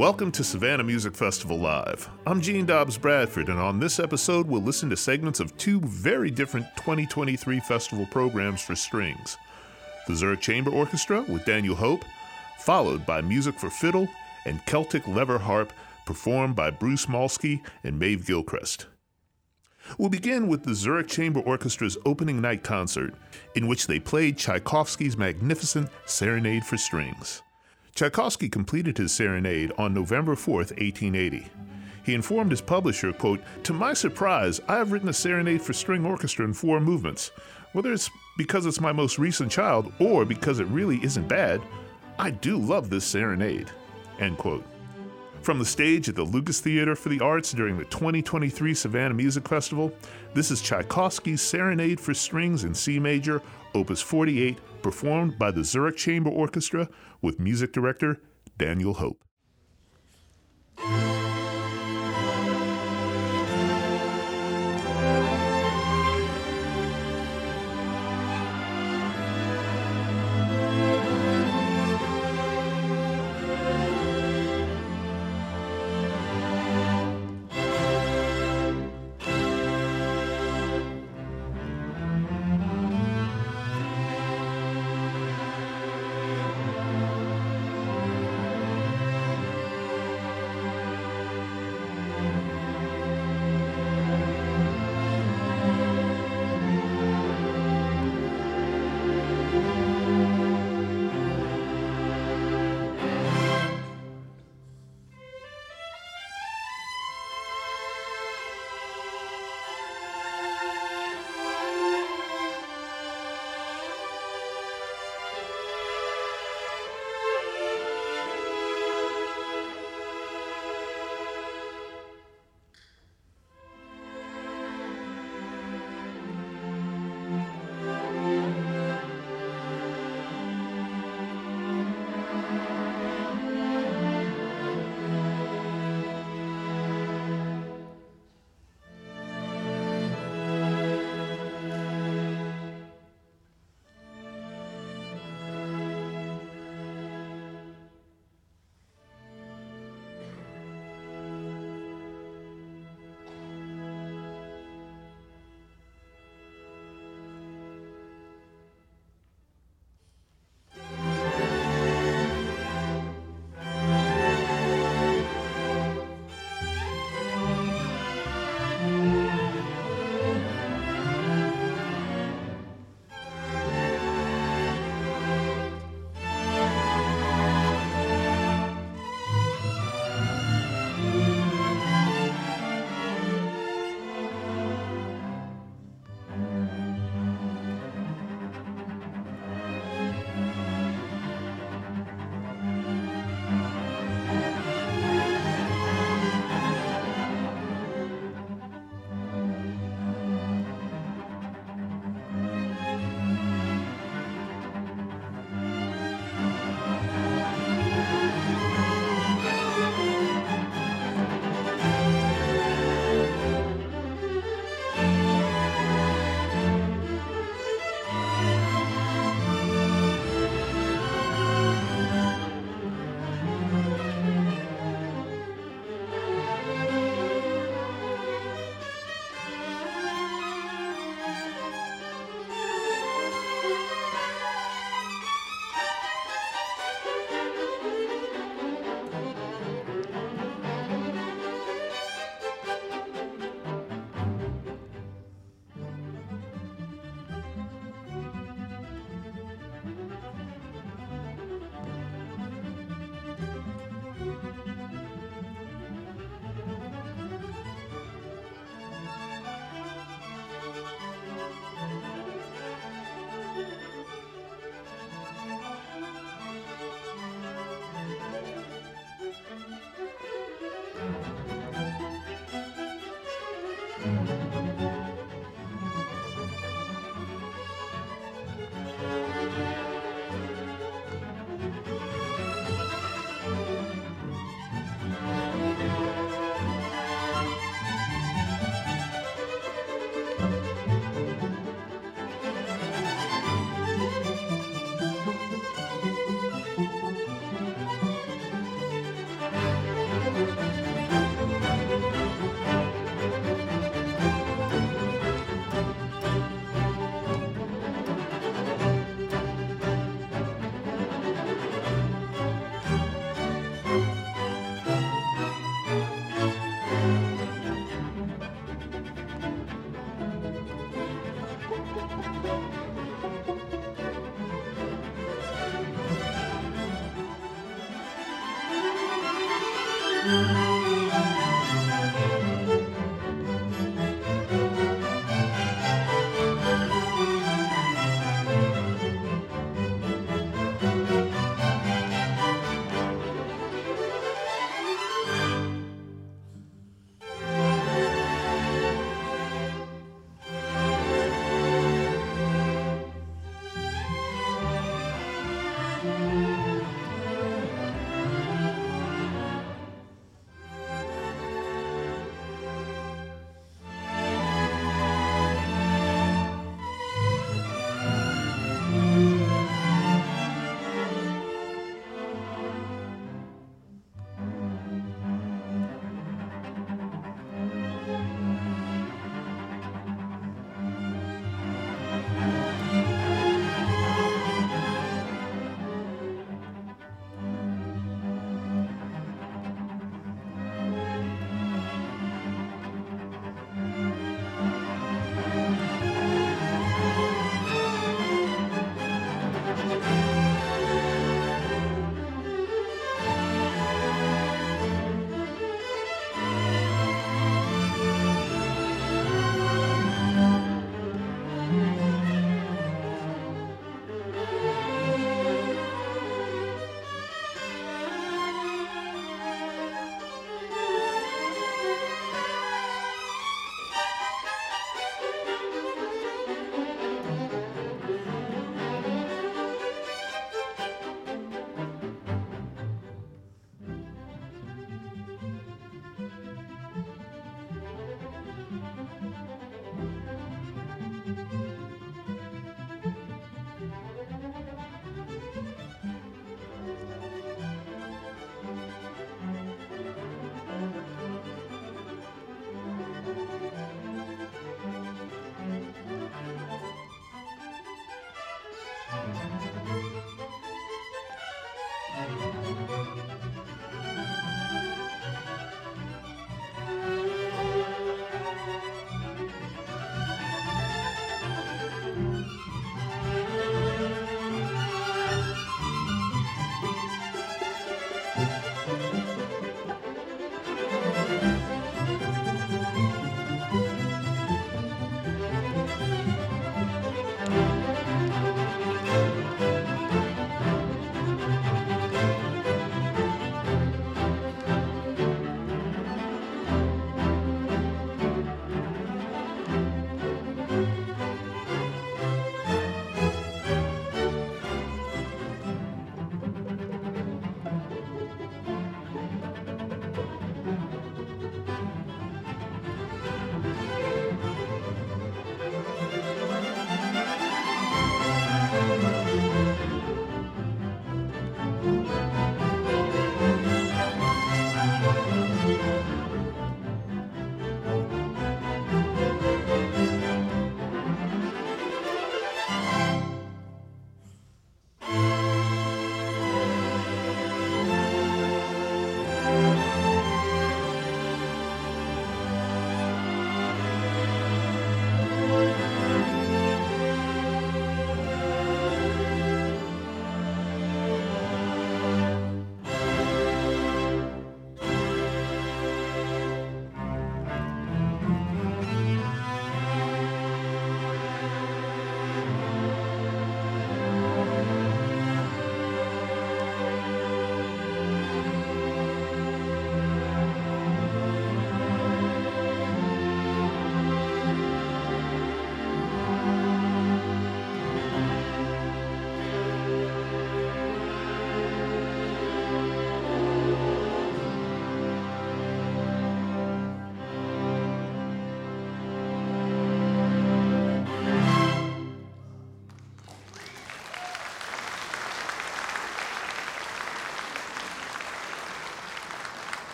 Welcome to Savannah Music Festival Live. I'm Gene Dobbs Bradford, and on this episode, we'll listen to segments of two very different 2023 festival programs for strings the Zurich Chamber Orchestra with Daniel Hope, followed by Music for Fiddle and Celtic Lever Harp, performed by Bruce Molsky and Maeve Gilchrist. We'll begin with the Zurich Chamber Orchestra's opening night concert, in which they played Tchaikovsky's magnificent Serenade for Strings. Tchaikovsky completed his serenade on November 4, 1880. He informed his publisher, quote, To my surprise, I have written a serenade for string orchestra in four movements. Whether it's because it's my most recent child or because it really isn't bad, I do love this serenade. End quote. From the stage at the Lucas Theater for the Arts during the 2023 Savannah Music Festival, this is Tchaikovsky's Serenade for Strings in C Major, Opus 48, performed by the Zurich Chamber Orchestra with music director Daniel Hope.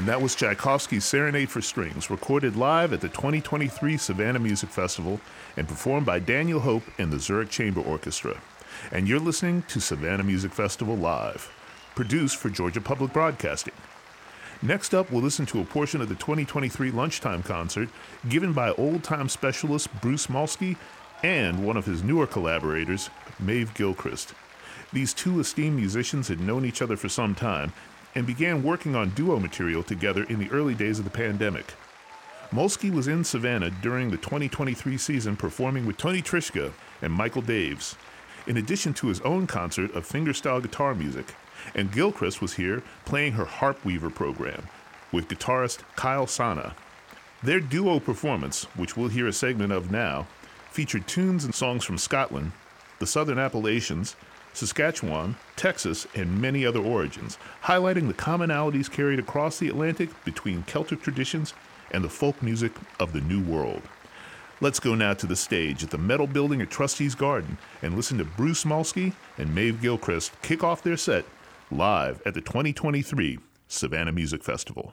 And that was Tchaikovsky's Serenade for Strings, recorded live at the 2023 Savannah Music Festival and performed by Daniel Hope and the Zurich Chamber Orchestra. And you're listening to Savannah Music Festival Live, produced for Georgia Public Broadcasting. Next up, we'll listen to a portion of the 2023 lunchtime concert given by old time specialist Bruce Molsky and one of his newer collaborators, Maeve Gilchrist. These two esteemed musicians had known each other for some time and began working on duo material together in the early days of the pandemic. Molsky was in Savannah during the 2023 season performing with Tony Trischka and Michael Daves, in addition to his own concert of fingerstyle guitar music, and Gilchrist was here playing her Harp Weaver program with guitarist Kyle Sanna. Their duo performance, which we'll hear a segment of now, featured tunes and songs from Scotland, the Southern Appalachians, Saskatchewan, Texas, and many other origins, highlighting the commonalities carried across the Atlantic between Celtic traditions and the folk music of the New World. Let's go now to the stage at the Metal Building at Trustees Garden and listen to Bruce Molsky and Maeve Gilchrist kick off their set live at the 2023 Savannah Music Festival.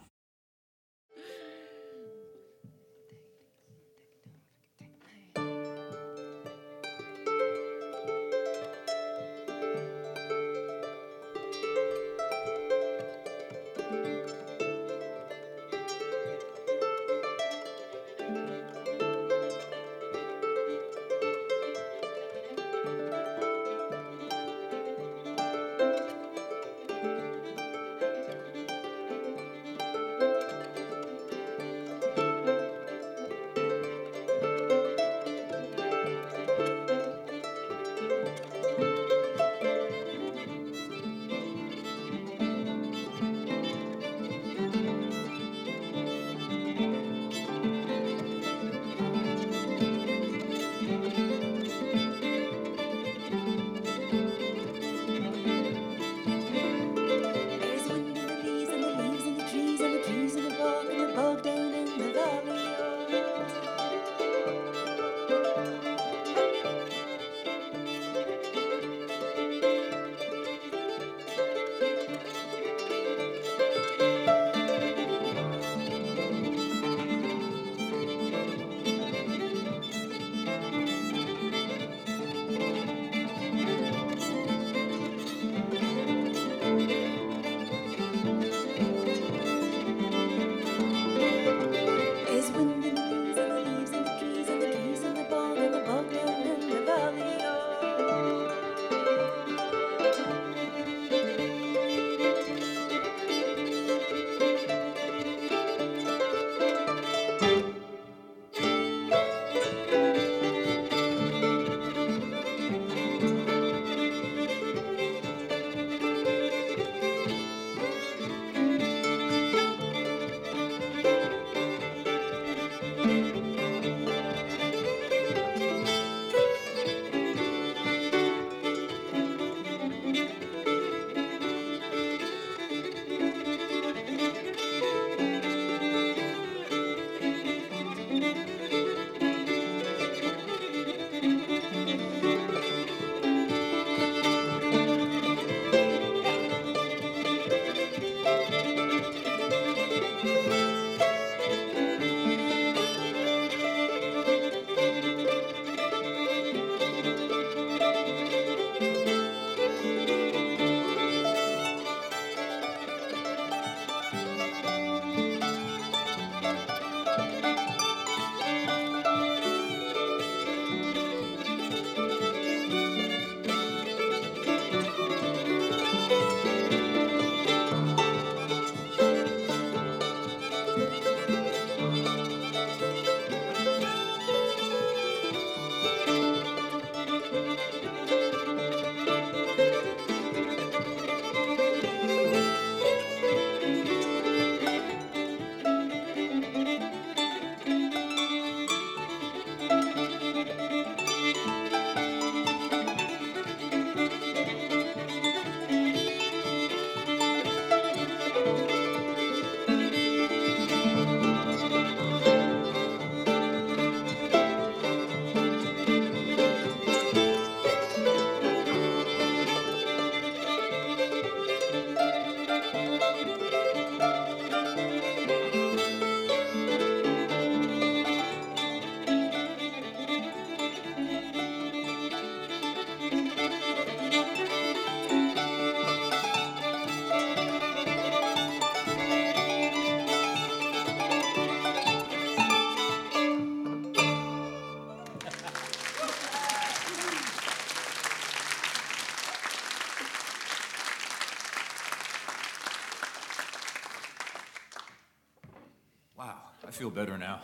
Feel better now.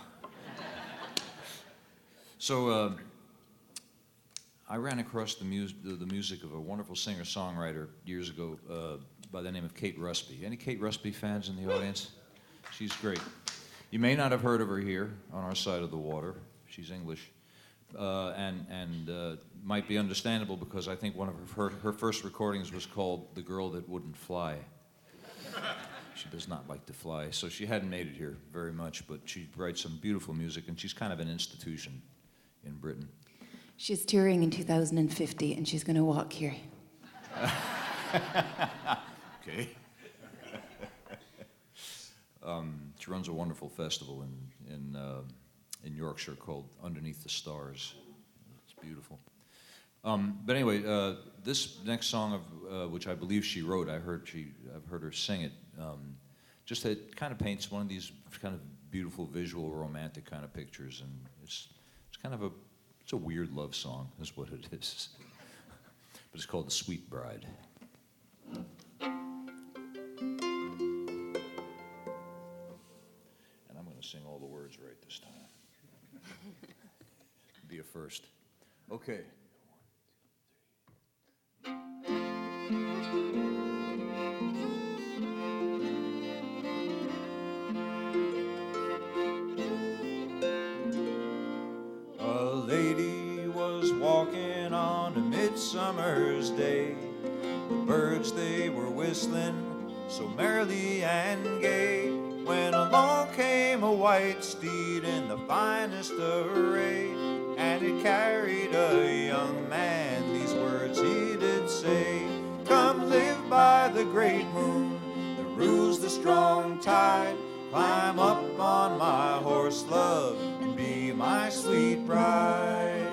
so uh, I ran across the, mus- the, the, music of a wonderful singer-songwriter years ago uh, by the name of Kate Rusby. Any Kate Rusby fans in the audience? She's great. You may not have heard of her here on our side of the water. She's English. Uh, and and uh, might be understandable because I think one of her, her first recordings was called The Girl That Wouldn't Fly. She does not like to fly, so she hadn't made it here very much, but she writes some beautiful music, and she's kind of an institution in Britain. She's touring in 2050, and she's going to walk here. okay. um, she runs a wonderful festival in, in, uh, in Yorkshire called Underneath the Stars. It's beautiful. Um, but anyway, uh, this next song of uh, which I believe she wrote, I heard she, I've heard her sing it. Um, just it kind of paints one of these kind of beautiful visual, romantic kind of pictures, and it's it's kind of a it's a weird love song, is what it is. but it's called "The Sweet Bride." And I'm going to sing all the words right this time. Be a first. Okay. Midsummer's day. The birds they were whistling so merrily and gay when along came a white steed in the finest array, and it carried a young man. These words he did say Come live by the great moon that rules the strong tide. Climb up on my horse, love, and be my sweet bride.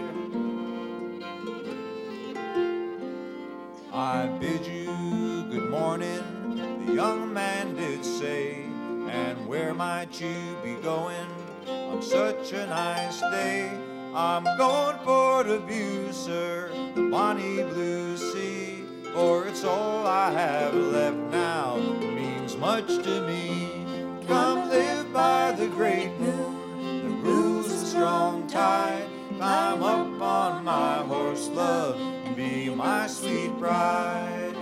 I bid you good morning, the young man did say. And where might you be going on such a nice day? I'm going for the view, sir, the bonny blue sea. For it's all I have left now, it means much to me. Come live by the great moon that rules the strong tide. Climb up on my horse, love, be my sweet bride.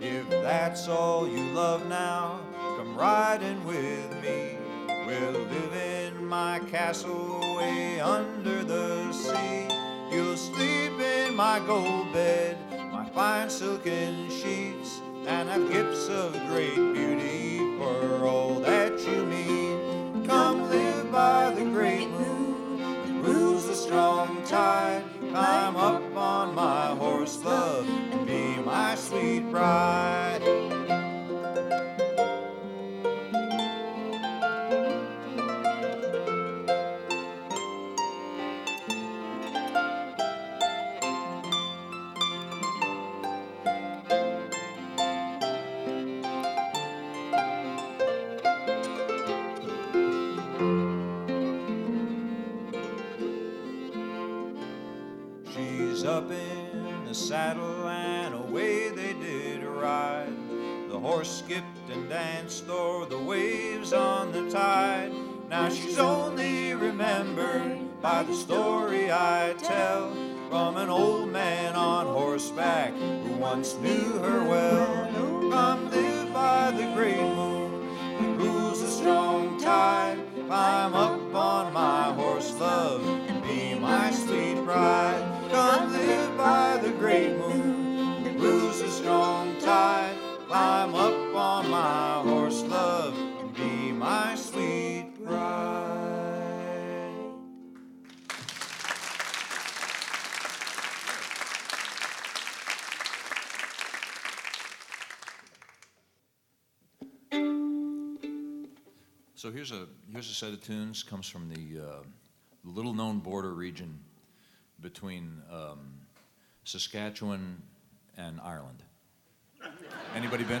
If that's all you love now, come riding with me. We'll live in my castle way under the sea. You'll sleep in my gold bed, my fine silken sheets, and have gifts of great beauty for all that you mean. Tide. Climb up on my horse, love be my sweet bride. Horse skipped and danced o'er the waves on the tide. Now she's only remembered by the story I tell from an old man on horseback who once knew her well. Come live by the great moon set of tunes. Comes from the uh, little-known border region between um, Saskatchewan and Ireland. Anybody been?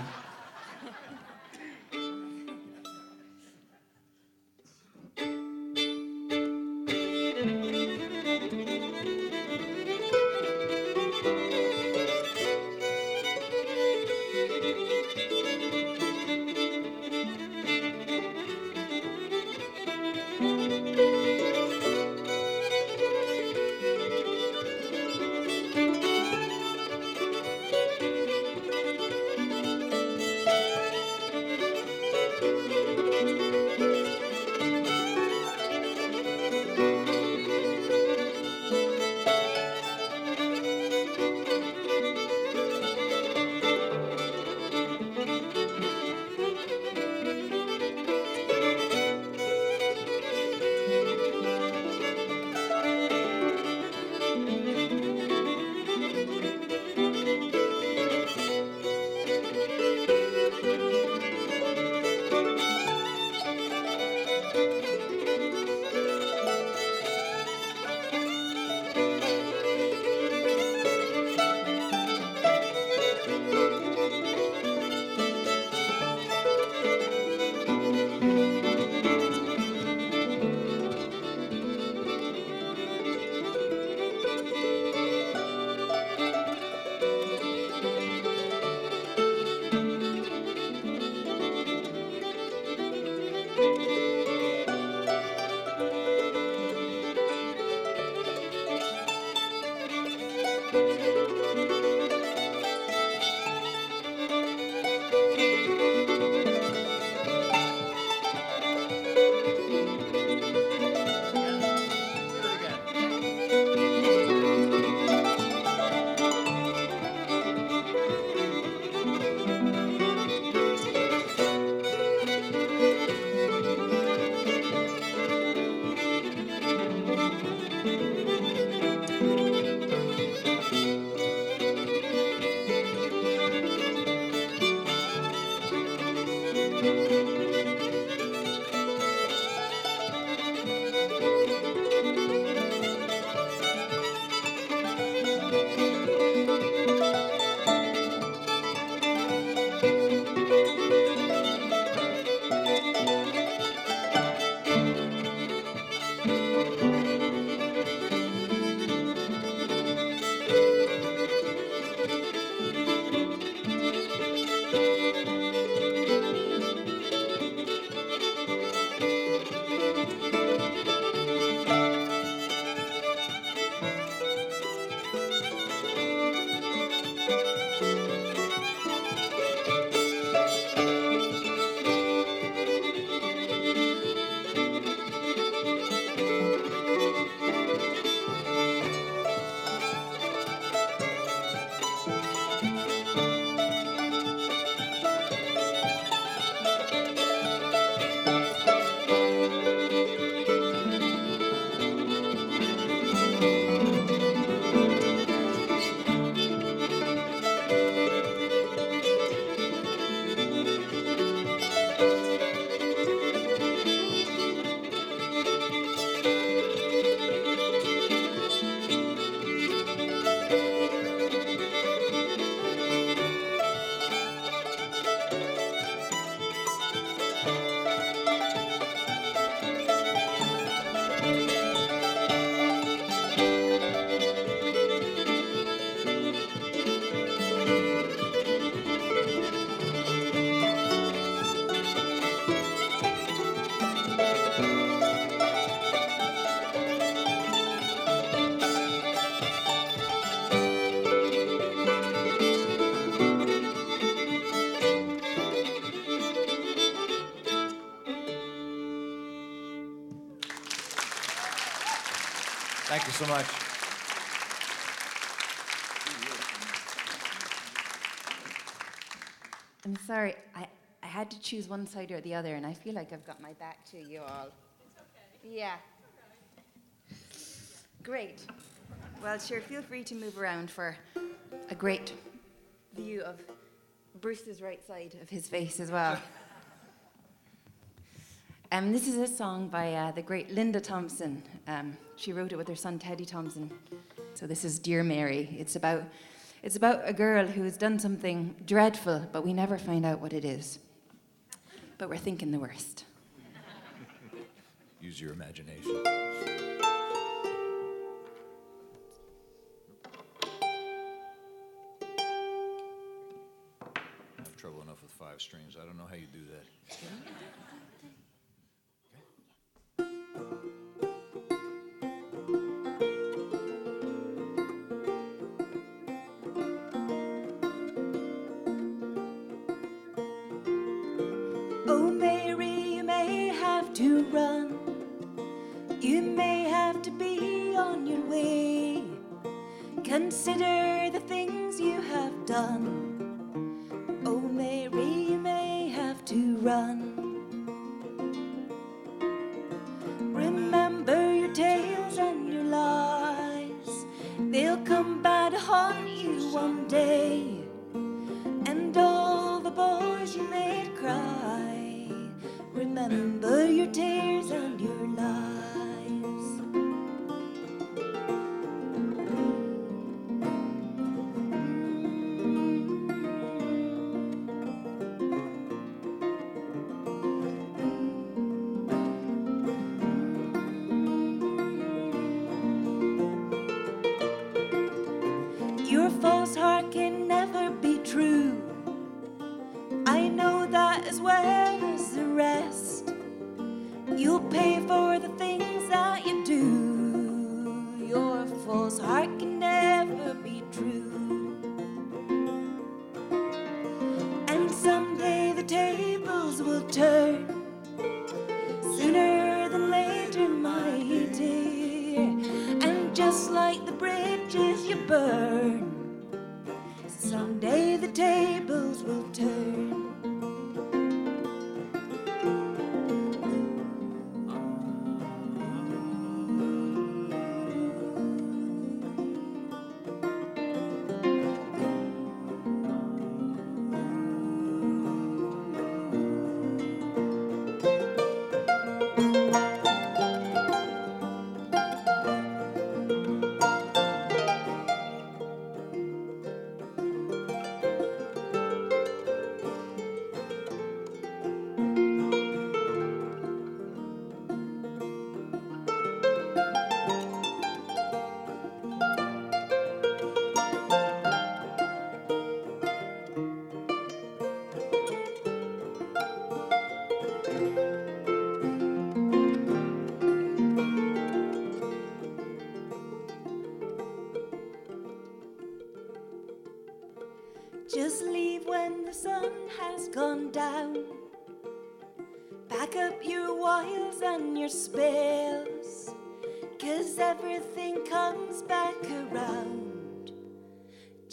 So much. I'm sorry, I, I had to choose one side or the other, and I feel like I've got my back to you all. Yeah. Great. Well, sure, feel free to move around for a great view of Bruce's right side of his face as well. Um, this is a song by uh, the great Linda Thompson. Um, she wrote it with her son Teddy Thompson. So this is Dear Mary. It's about, it's about a girl who has done something dreadful, but we never find out what it is. But we're thinking the worst. Use your imagination. I have trouble enough with five strings. I don't know how you do that. Burn, someday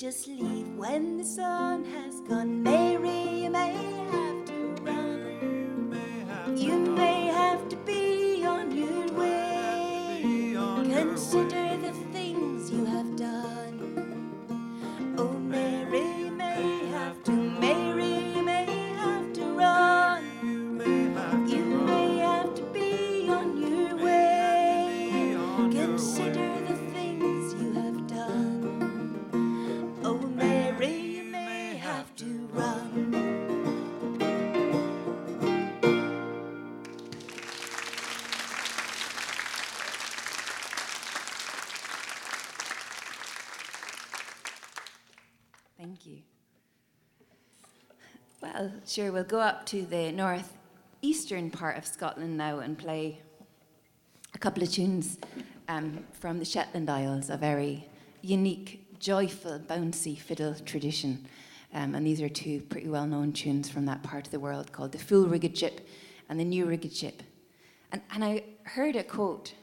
Just leave when the sun has gone. Mary, you may have sure, we'll go up to the northeastern part of Scotland now and play a couple of tunes um, from the Shetland Isles, a very unique, joyful, bouncy fiddle tradition. Um, and these are two pretty well known tunes from that part of the world called the Full Rigged Ship and the New Rigged Ship. And, and I heard a quote,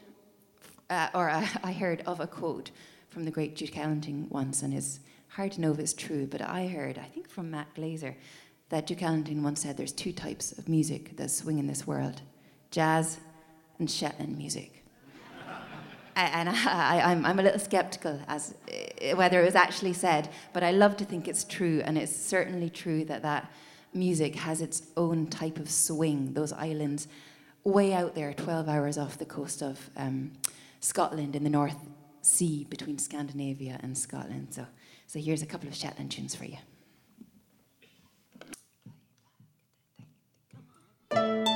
uh, or I, heard of a quote from the great Duke Ellington once, and it's hard to know if it's true, but I heard, I think from Matt Glaser, that Duke Ellington once said there's two types of music that swing in this world jazz and Shetland music. and I, I'm, I'm a little skeptical as uh, whether it was actually said, but I love to think it's true, and it's certainly true that that music has its own type of swing. Those islands, way out there, 12 hours off the coast of um, Scotland in the North Sea between Scandinavia and Scotland. So, so here's a couple of Shetland tunes for you. うん。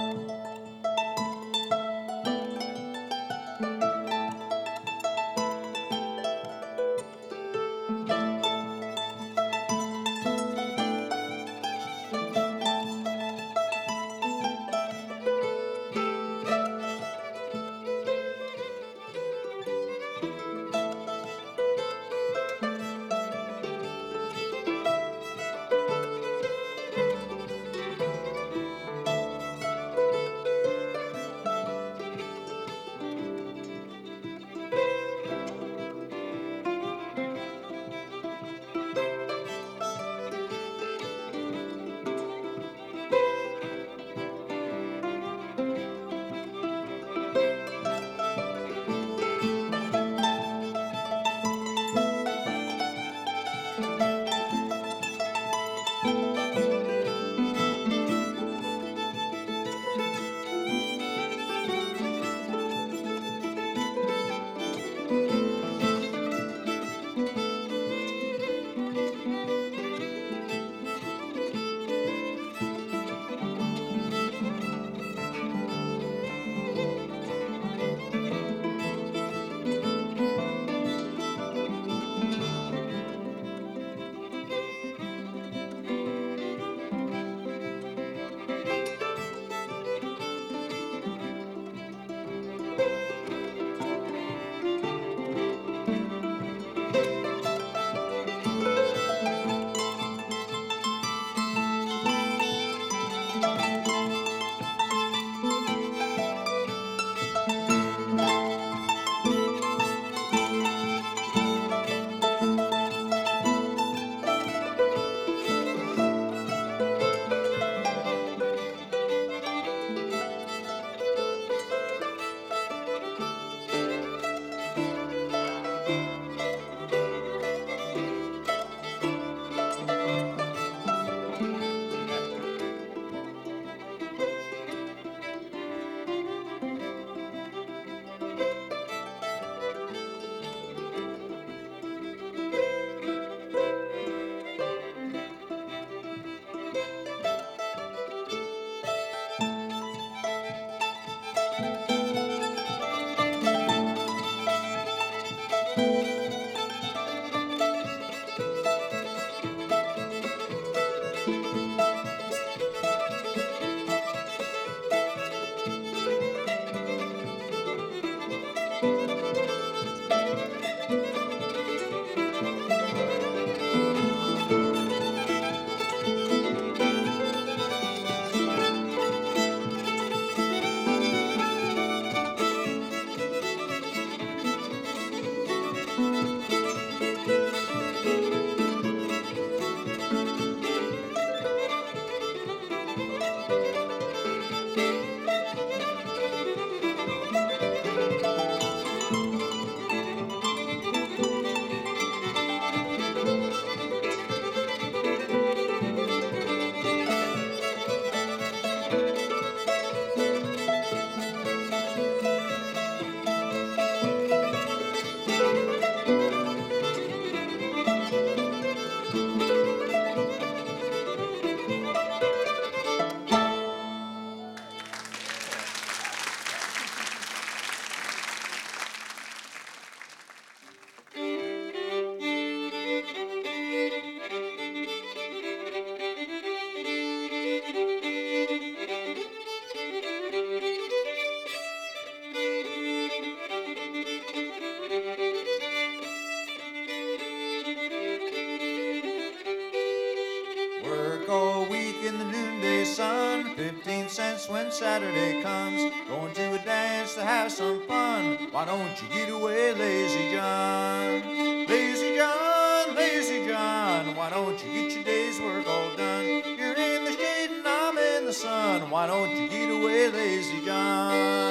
Cents when Saturday comes. Going to a dance to have some fun. Why don't you get away, lazy John? Lazy John, lazy John. Why don't you get your day's work all done? You're in the shade and I'm in the sun. Why don't you get away, lazy John?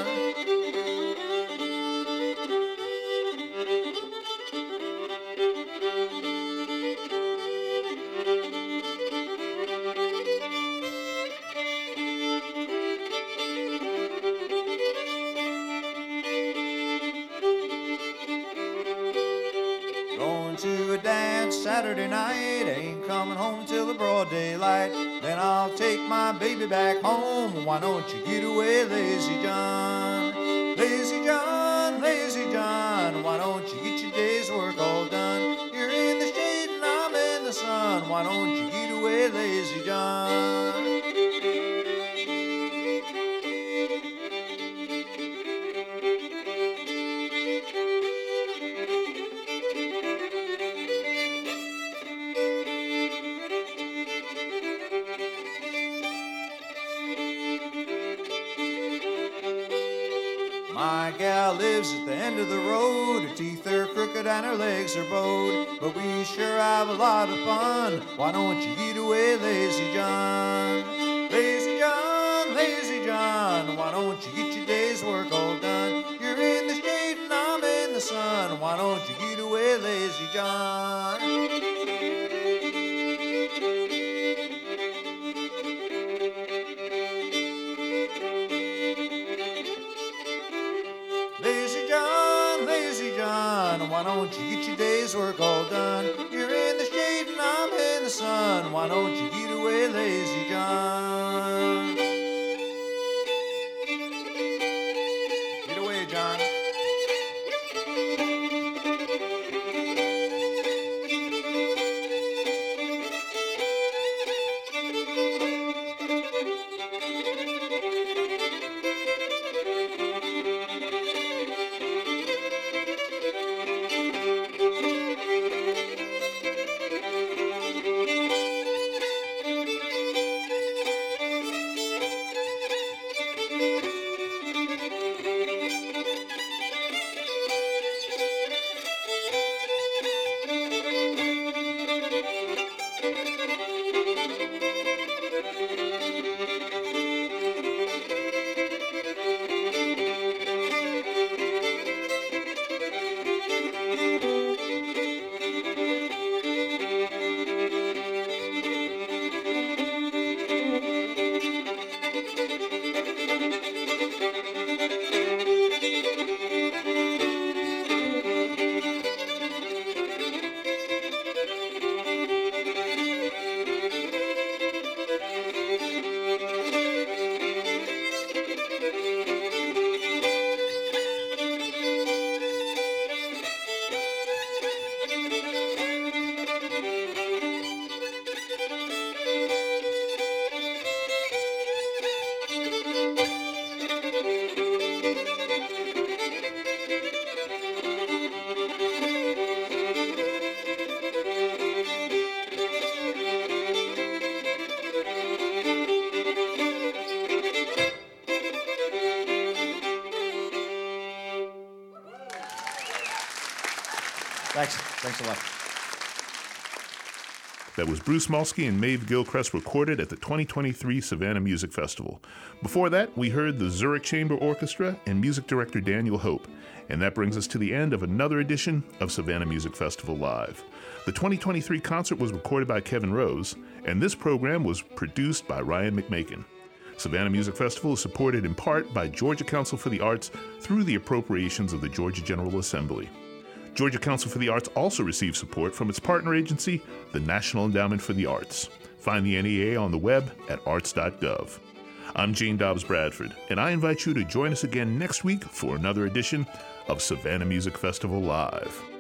Why don't you get away, lazy John? Gal lives at the end of the road. Her teeth are crooked and her legs are bowed. But we sure have a lot of fun. Why don't you get away, lazy John? Lazy John, lazy John. Why don't you get your day's work all done? You're in the shade and I'm in the sun. Why don't you get away, lazy John? That was Bruce Molsky and Maeve Gilchrist recorded at the 2023 Savannah Music Festival. Before that, we heard the Zurich Chamber Orchestra and music director Daniel Hope. And that brings us to the end of another edition of Savannah Music Festival Live. The 2023 concert was recorded by Kevin Rose, and this program was produced by Ryan McMakin. Savannah Music Festival is supported in part by Georgia Council for the Arts through the appropriations of the Georgia General Assembly. Georgia Council for the Arts also receives support from its partner agency, the National Endowment for the Arts. Find the NEA on the web at arts.gov. I'm Gene Dobbs Bradford, and I invite you to join us again next week for another edition of Savannah Music Festival Live.